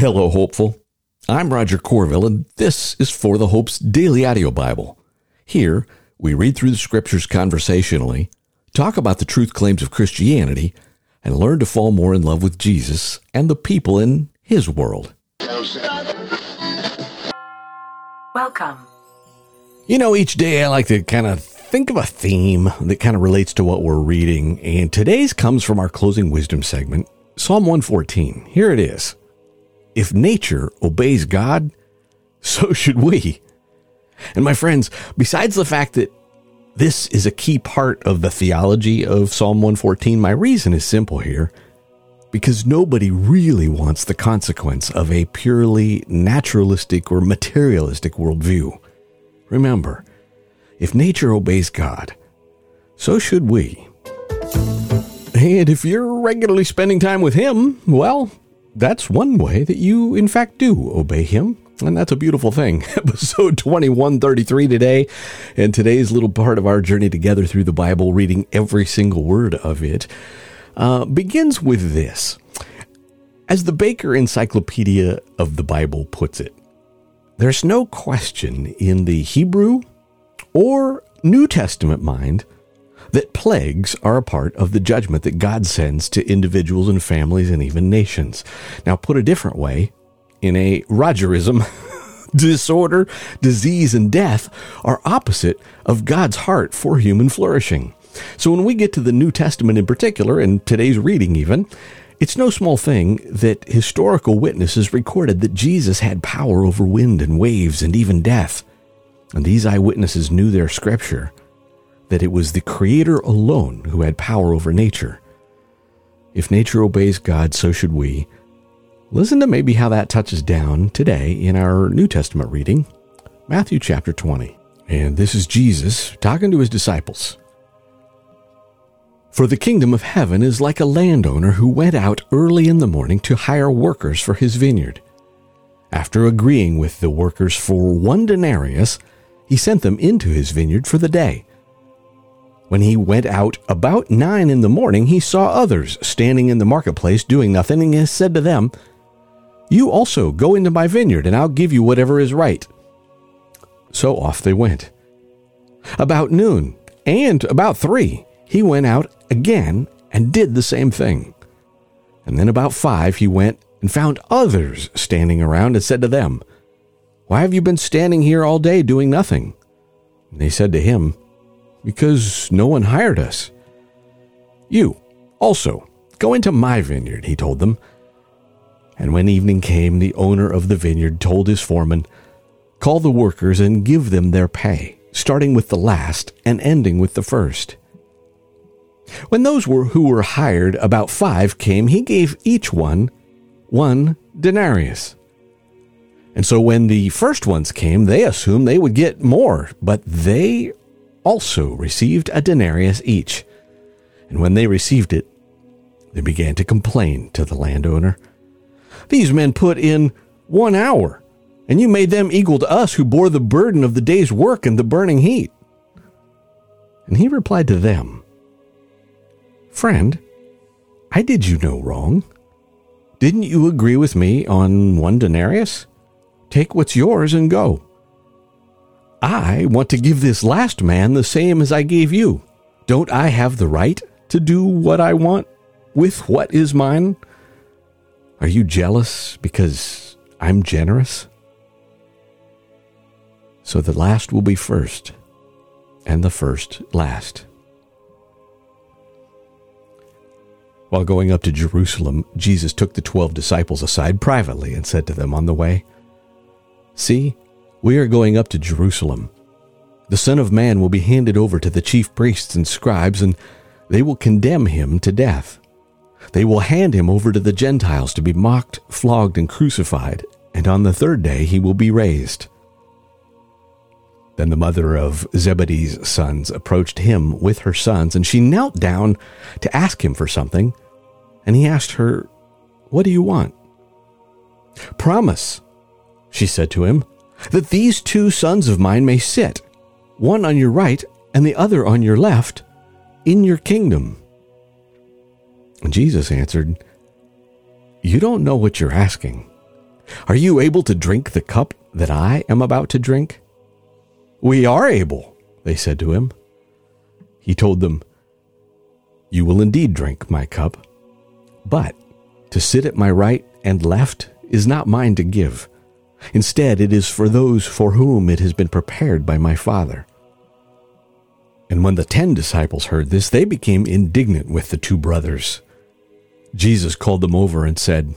Hello, hopeful. I'm Roger Corville, and this is For the Hope's Daily Audio Bible. Here, we read through the scriptures conversationally, talk about the truth claims of Christianity, and learn to fall more in love with Jesus and the people in His world. Welcome. You know, each day I like to kind of think of a theme that kind of relates to what we're reading, and today's comes from our closing wisdom segment, Psalm 114. Here it is If nature obeys God, so should we. And my friends, besides the fact that this is a key part of the theology of Psalm 114, my reason is simple here because nobody really wants the consequence of a purely naturalistic or materialistic worldview. Remember, if nature obeys God, so should we. And if you're regularly spending time with Him, well, that's one way that you, in fact, do obey Him. And that's a beautiful thing. Episode 2133 today, and today's little part of our journey together through the Bible, reading every single word of it, uh, begins with this. As the Baker Encyclopedia of the Bible puts it, there's no question in the Hebrew or New Testament mind that plagues are a part of the judgment that God sends to individuals and families and even nations. Now, put a different way, in a Rogerism, disorder, disease, and death are opposite of God's heart for human flourishing. So when we get to the New Testament in particular, and today's reading even, it's no small thing that historical witnesses recorded that Jesus had power over wind and waves and even death. And these eyewitnesses knew their scripture, that it was the Creator alone who had power over nature. If nature obeys God, so should we. Listen to maybe how that touches down today in our New Testament reading, Matthew chapter 20. And this is Jesus talking to his disciples. For the kingdom of heaven is like a landowner who went out early in the morning to hire workers for his vineyard. After agreeing with the workers for one denarius, he sent them into his vineyard for the day. When he went out about nine in the morning, he saw others standing in the marketplace doing nothing, and he said to them, You also go into my vineyard, and I'll give you whatever is right. So off they went. About noon, and about three, he went out again and did the same thing. And then about five, he went and found others standing around and said to them, Why have you been standing here all day doing nothing? And they said to him, Because no one hired us. You also go into my vineyard, he told them. And when evening came, the owner of the vineyard told his foreman, Call the workers and give them their pay, starting with the last and ending with the first. When those were who were hired, about five came, he gave each one one denarius. And so when the first ones came, they assumed they would get more, but they also received a denarius each. And when they received it, they began to complain to the landowner. These men put in one hour, and you made them equal to us who bore the burden of the day's work and the burning heat. And he replied to them, Friend, I did you no wrong. Didn't you agree with me on one denarius? Take what's yours and go. I want to give this last man the same as I gave you. Don't I have the right to do what I want with what is mine? Are you jealous because I'm generous? So the last will be first, and the first last. While going up to Jerusalem, Jesus took the twelve disciples aside privately and said to them on the way, See, we are going up to Jerusalem. The Son of Man will be handed over to the chief priests and scribes, and they will condemn him to death. They will hand him over to the Gentiles to be mocked, flogged, and crucified, and on the third day he will be raised. Then the mother of Zebedee's sons approached him with her sons, and she knelt down to ask him for something. And he asked her, What do you want? Promise, she said to him, that these two sons of mine may sit, one on your right and the other on your left, in your kingdom. Jesus answered, You don't know what you're asking. Are you able to drink the cup that I am about to drink? We are able, they said to him. He told them, You will indeed drink my cup, but to sit at my right and left is not mine to give. Instead, it is for those for whom it has been prepared by my Father. And when the ten disciples heard this, they became indignant with the two brothers. Jesus called them over and said,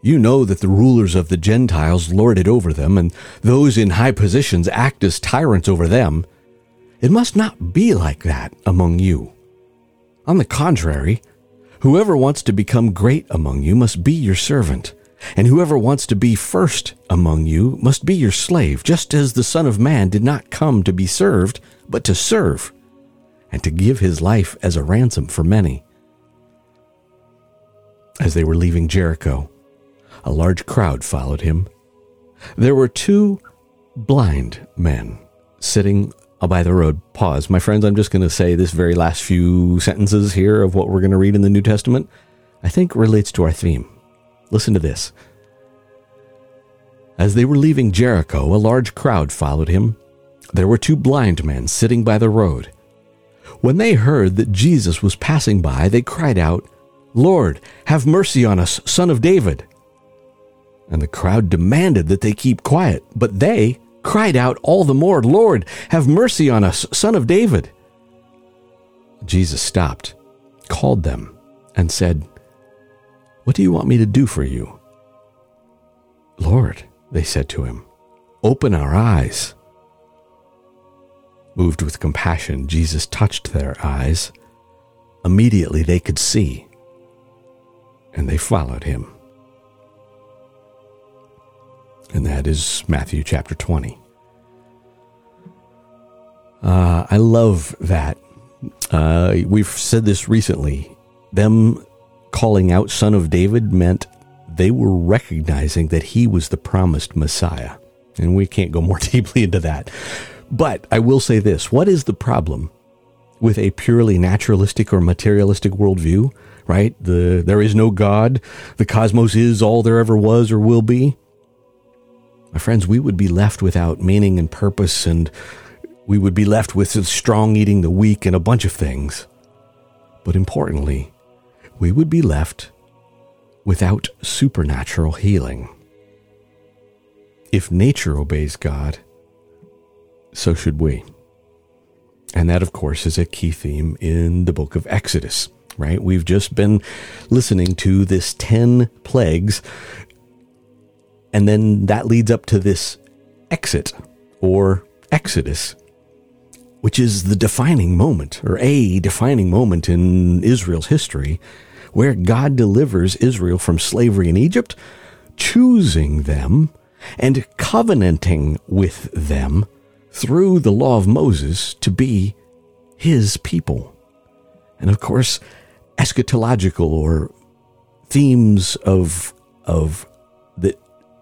You know that the rulers of the Gentiles lord it over them, and those in high positions act as tyrants over them. It must not be like that among you. On the contrary, whoever wants to become great among you must be your servant, and whoever wants to be first among you must be your slave, just as the Son of Man did not come to be served, but to serve, and to give his life as a ransom for many. As they were leaving Jericho, a large crowd followed him. There were two blind men sitting by the road. Pause. My friends, I'm just going to say this very last few sentences here of what we're going to read in the New Testament, I think relates to our theme. Listen to this. As they were leaving Jericho, a large crowd followed him. There were two blind men sitting by the road. When they heard that Jesus was passing by, they cried out, Lord, have mercy on us, son of David. And the crowd demanded that they keep quiet, but they cried out all the more, Lord, have mercy on us, son of David. Jesus stopped, called them, and said, What do you want me to do for you? Lord, they said to him, open our eyes. Moved with compassion, Jesus touched their eyes. Immediately they could see and they followed him. And that is Matthew chapter 20. Uh, I love that. Uh, we've said this recently. Them calling out Son of David meant they were recognizing that he was the promised Messiah. And we can't go more deeply into that. But I will say this what is the problem with a purely naturalistic or materialistic worldview? right? The there is no God. The cosmos is all there ever was or will be. My friends, we would be left without meaning and purpose, and we would be left with strong eating the weak and a bunch of things. But importantly, we would be left without supernatural healing. If nature obeys God, so should we. And that, of course, is a key theme in the book of Exodus right? We've just been listening to this 10 plagues, and then that leads up to this exit or exodus, which is the defining moment or a defining moment in Israel's history where God delivers Israel from slavery in Egypt, choosing them and covenanting with them through the law of Moses to be his people. And of course, eschatological or themes of of the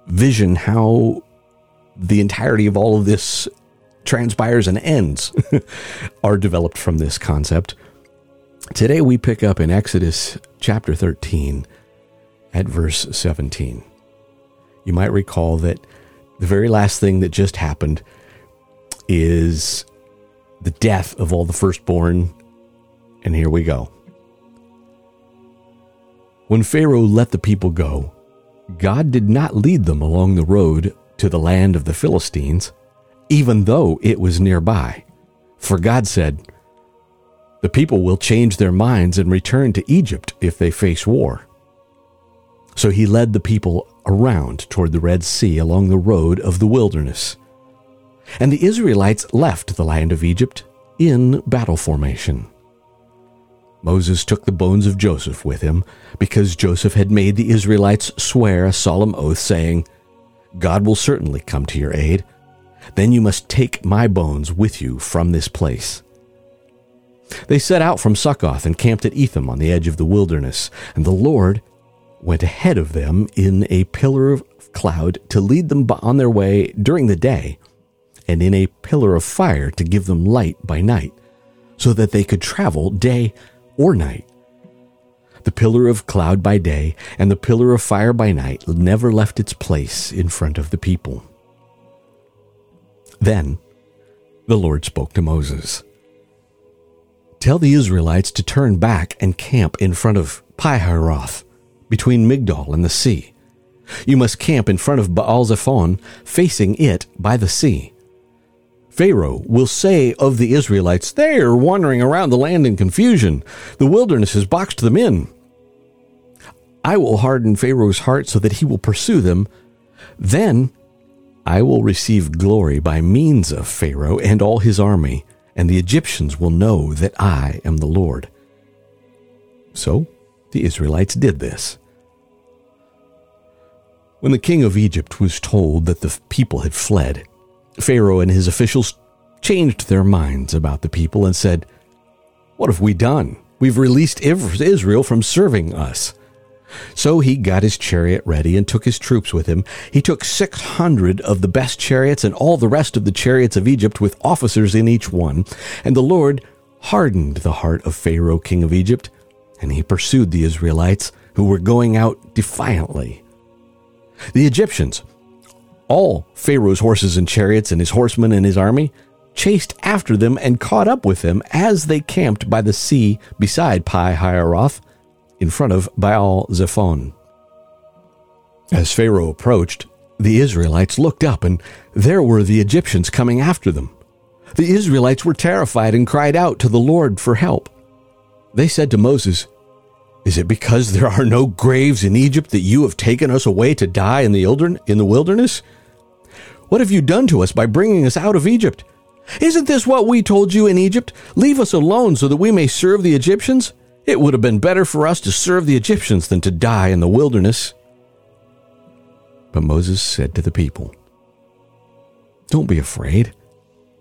vision how the entirety of all of this transpires and ends are developed from this concept. Today we pick up in Exodus chapter 13 at verse 17. You might recall that the very last thing that just happened is the death of all the firstborn. And here we go. When Pharaoh let the people go, God did not lead them along the road to the land of the Philistines, even though it was nearby. For God said, The people will change their minds and return to Egypt if they face war. So he led the people around toward the Red Sea along the road of the wilderness. And the Israelites left the land of Egypt in battle formation. Moses took the bones of Joseph with him, because Joseph had made the Israelites swear a solemn oath, saying, God will certainly come to your aid. Then you must take my bones with you from this place. They set out from Succoth and camped at Etham on the edge of the wilderness, and the Lord went ahead of them in a pillar of cloud to lead them on their way during the day, and in a pillar of fire to give them light by night, so that they could travel day or night. The pillar of cloud by day and the pillar of fire by night never left its place in front of the people. Then the Lord spoke to Moses Tell the Israelites to turn back and camp in front of Pihahiroth, between Migdol and the sea. You must camp in front of Baal Zephon, facing it by the sea. Pharaoh will say of the Israelites, They are wandering around the land in confusion. The wilderness has boxed them in. I will harden Pharaoh's heart so that he will pursue them. Then I will receive glory by means of Pharaoh and all his army, and the Egyptians will know that I am the Lord. So the Israelites did this. When the king of Egypt was told that the people had fled, Pharaoh and his officials changed their minds about the people and said, What have we done? We've released Israel from serving us. So he got his chariot ready and took his troops with him. He took 600 of the best chariots and all the rest of the chariots of Egypt with officers in each one. And the Lord hardened the heart of Pharaoh, king of Egypt, and he pursued the Israelites who were going out defiantly. The Egyptians, all Pharaoh's horses and chariots and his horsemen and his army, chased after them and caught up with them as they camped by the sea beside Pi Hahiroth in front of Baal Zephon. As Pharaoh approached, the Israelites looked up, and there were the Egyptians coming after them. The Israelites were terrified and cried out to the Lord for help. They said to Moses, Is it because there are no graves in Egypt that you have taken us away to die in the wilderness? What have you done to us by bringing us out of Egypt? Isn't this what we told you in Egypt? Leave us alone so that we may serve the Egyptians? It would have been better for us to serve the Egyptians than to die in the wilderness. But Moses said to the people, Don't be afraid.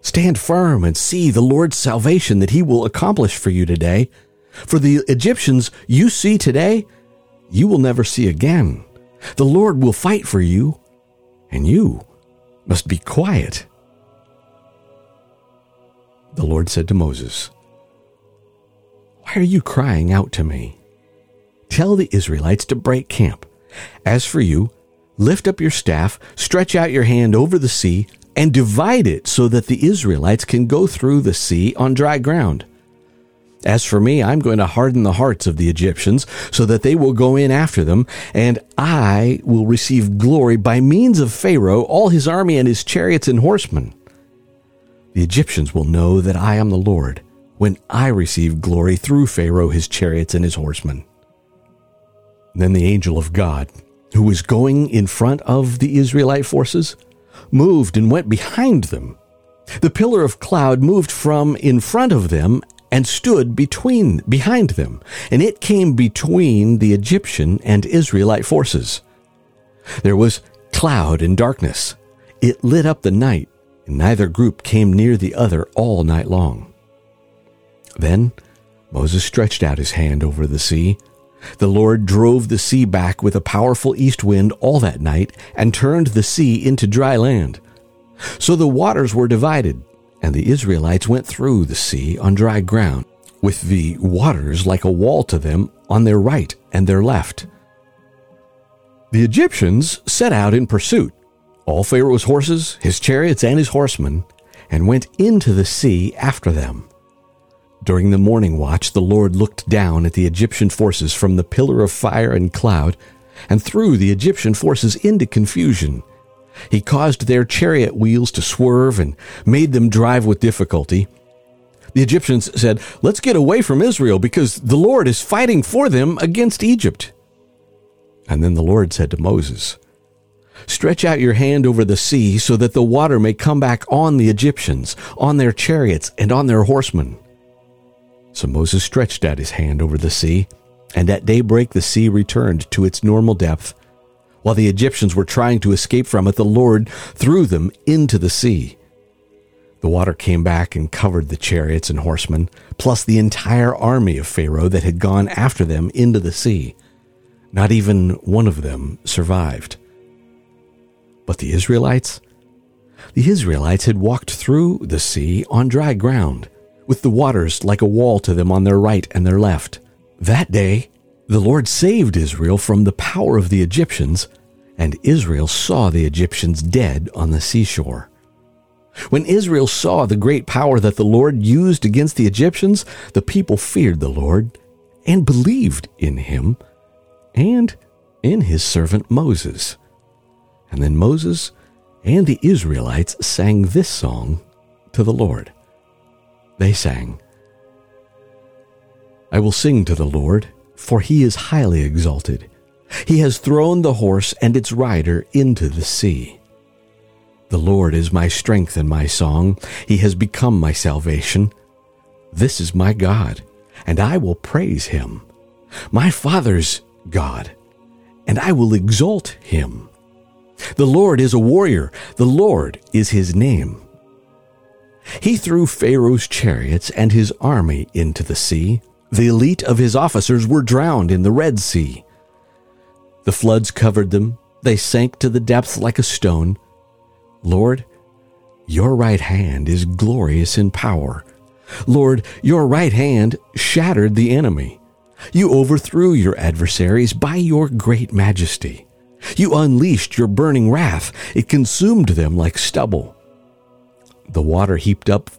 Stand firm and see the Lord's salvation that he will accomplish for you today. For the Egyptians you see today, you will never see again. The Lord will fight for you, and you must be quiet. The Lord said to Moses, Why are you crying out to me? Tell the Israelites to break camp. As for you, lift up your staff, stretch out your hand over the sea, and divide it so that the Israelites can go through the sea on dry ground. As for me, I'm going to harden the hearts of the Egyptians so that they will go in after them, and I will receive glory by means of Pharaoh, all his army, and his chariots and horsemen. The Egyptians will know that I am the Lord when I receive glory through Pharaoh, his chariots, and his horsemen. Then the angel of God, who was going in front of the Israelite forces, moved and went behind them. The pillar of cloud moved from in front of them and stood between behind them, and it came between the Egyptian and Israelite forces. There was cloud and darkness. It lit up the night, and neither group came near the other all night long. Then Moses stretched out his hand over the sea. The Lord drove the sea back with a powerful east wind all that night and turned the sea into dry land. So the waters were divided, and the Israelites went through the sea on dry ground, with the waters like a wall to them on their right and their left. The Egyptians set out in pursuit, all Pharaoh's horses, his chariots, and his horsemen, and went into the sea after them. During the morning watch, the Lord looked down at the Egyptian forces from the pillar of fire and cloud, and threw the Egyptian forces into confusion he caused their chariot wheels to swerve and made them drive with difficulty. The Egyptians said, Let's get away from Israel because the Lord is fighting for them against Egypt. And then the Lord said to Moses, Stretch out your hand over the sea so that the water may come back on the Egyptians, on their chariots, and on their horsemen. So Moses stretched out his hand over the sea, and at daybreak the sea returned to its normal depth while the Egyptians were trying to escape from it, the Lord threw them into the sea. The water came back and covered the chariots and horsemen, plus the entire army of Pharaoh that had gone after them into the sea. Not even one of them survived. But the Israelites? The Israelites had walked through the sea on dry ground, with the waters like a wall to them on their right and their left. That day, The Lord saved Israel from the power of the Egyptians, and Israel saw the Egyptians dead on the seashore. When Israel saw the great power that the Lord used against the Egyptians, the people feared the Lord and believed in him and in his servant Moses. And then Moses and the Israelites sang this song to the Lord. They sang, I will sing to the Lord, for he is highly exalted. He has thrown the horse and its rider into the sea. The Lord is my strength and my song. He has become my salvation. This is my God, and I will praise him. My Father's God, and I will exalt him. The Lord is a warrior. The Lord is his name. He threw Pharaoh's chariots and his army into the sea. The elite of his officers were drowned in the Red Sea. The floods covered them. They sank to the depths like a stone. Lord, your right hand is glorious in power. Lord, your right hand shattered the enemy. You overthrew your adversaries by your great majesty. You unleashed your burning wrath. It consumed them like stubble. The water heaped up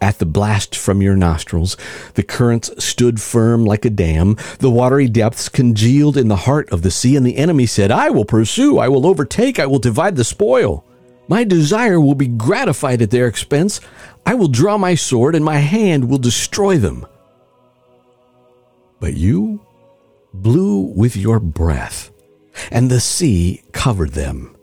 at the blast from your nostrils. The currents stood firm like a dam. The watery depths congealed in the heart of the sea, and the enemy said, I will pursue, I will overtake, I will divide the spoil. My desire will be gratified at their expense. I will draw my sword, and my hand will destroy them. But you blew with your breath, and the sea covered them.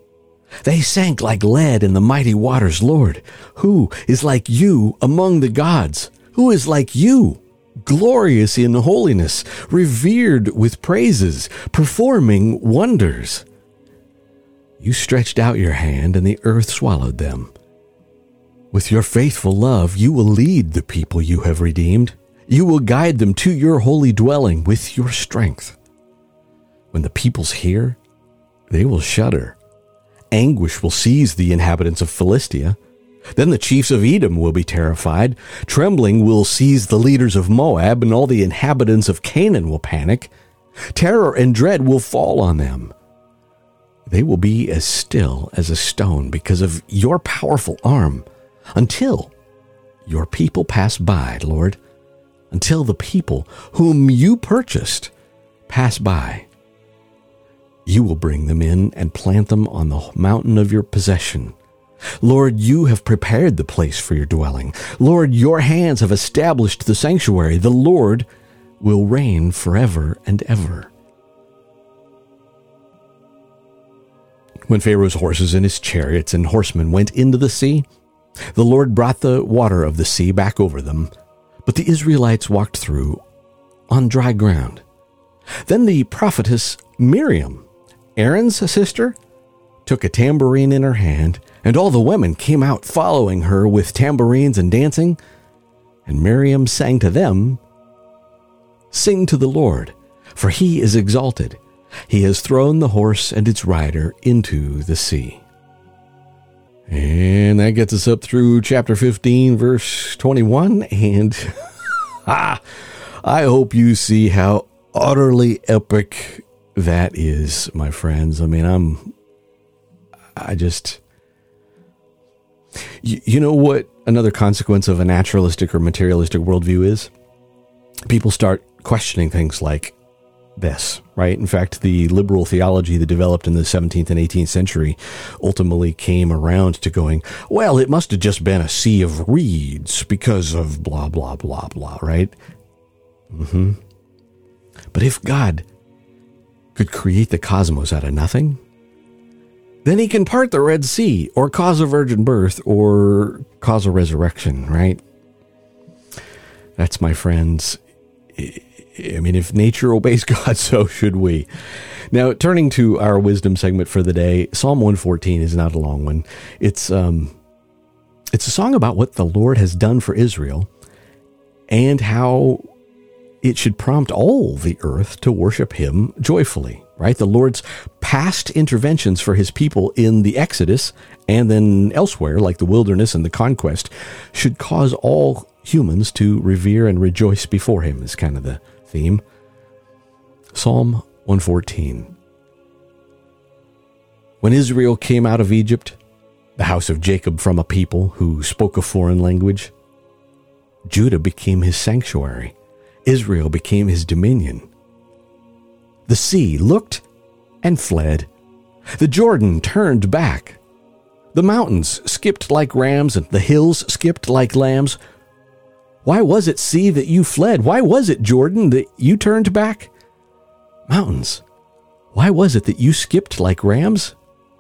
They sank like lead in the mighty waters. Lord, who is like you among the gods? Who is like you? Glorious in holiness, revered with praises, performing wonders. You stretched out your hand, and the earth swallowed them. With your faithful love, you will lead the people you have redeemed. You will guide them to your holy dwelling with your strength. When the peoples hear, they will shudder. Anguish will seize the inhabitants of Philistia. Then the chiefs of Edom will be terrified. Trembling will seize the leaders of Moab, and all the inhabitants of Canaan will panic. Terror and dread will fall on them. They will be as still as a stone because of your powerful arm until your people pass by, Lord until the people whom you purchased pass by. You will bring them in and plant them on the mountain of your possession. Lord, you have prepared the place for your dwelling. Lord, your hands have established the sanctuary. The Lord will reign forever and ever. When Pharaoh's horses and his chariots and horsemen went into the sea, the Lord brought the water of the sea back over them but the Israelites walked through on dry ground. Then the prophetess Miriam, Aaron's sister, took a tambourine in her hand, and all the women came out following her with tambourines and dancing. And Miriam sang to them, Sing to the Lord, for he is exalted. He has thrown the horse and its rider into the sea. And that gets us up through chapter 15, verse 21. And ah, I hope you see how utterly epic that is, my friends. I mean, I'm, I just, you, you know what another consequence of a naturalistic or materialistic worldview is? People start questioning things like, this, right? In fact, the liberal theology that developed in the 17th and 18th century ultimately came around to going, well, it must have just been a sea of reeds because of blah, blah, blah, blah, right? Mm-hmm. But if God could create the cosmos out of nothing, then he can part the Red Sea or cause a virgin birth or cause a resurrection, right? That's, my friends, I mean, if nature obeys God, so should we. Now, turning to our wisdom segment for the day, Psalm 114 is not a long one. It's um, it's a song about what the Lord has done for Israel and how it should prompt all the earth to worship Him joyfully. Right, the Lord's past interventions for His people in the Exodus and then elsewhere, like the wilderness and the conquest, should cause all humans to revere and rejoice before Him. Is kind of the theme. Psalm 114. When Israel came out of Egypt, the house of Jacob from a people who spoke a foreign language, Judah became his sanctuary, Israel became his dominion. The sea looked and fled. The Jordan turned back. The mountains skipped like rams, and the hills skipped like lambs. Why was it, sea, that you fled? Why was it, Jordan, that you turned back? Mountains, why was it that you skipped like rams?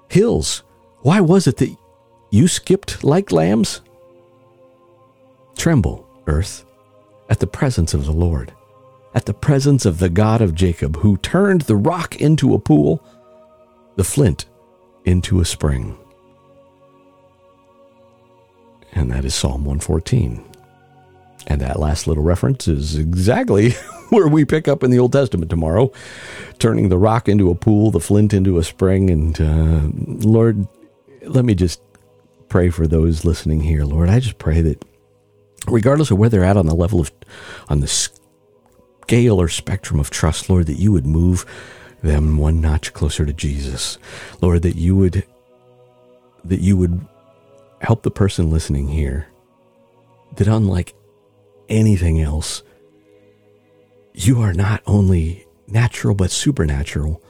Hills, why was it that you skipped like lambs? Tremble, earth, at the presence of the Lord, at the presence of the God of Jacob, who turned the rock into a pool, the flint into a spring. And that is Psalm 114. And that last little reference is exactly where we pick up in the Old Testament tomorrow, turning the rock into a pool, the flint into a spring. And uh, Lord, let me just pray for those listening here. Lord, I just pray that regardless of where they're at on the level of, on the scale or spectrum of trust, Lord, that you would move them one notch closer to Jesus. Lord, that you would, that you would help the person listening here that unlike anything else, you are not only natural but supernatural,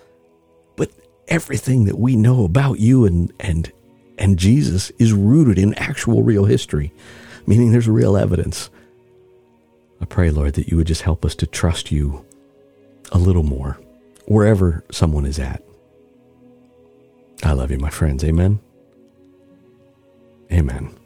but everything that we know about you and and and Jesus is rooted in actual real history, meaning there's real evidence. I pray, Lord, that you would just help us to trust you a little more wherever someone is at. I love you, my friends. Amen. Amen.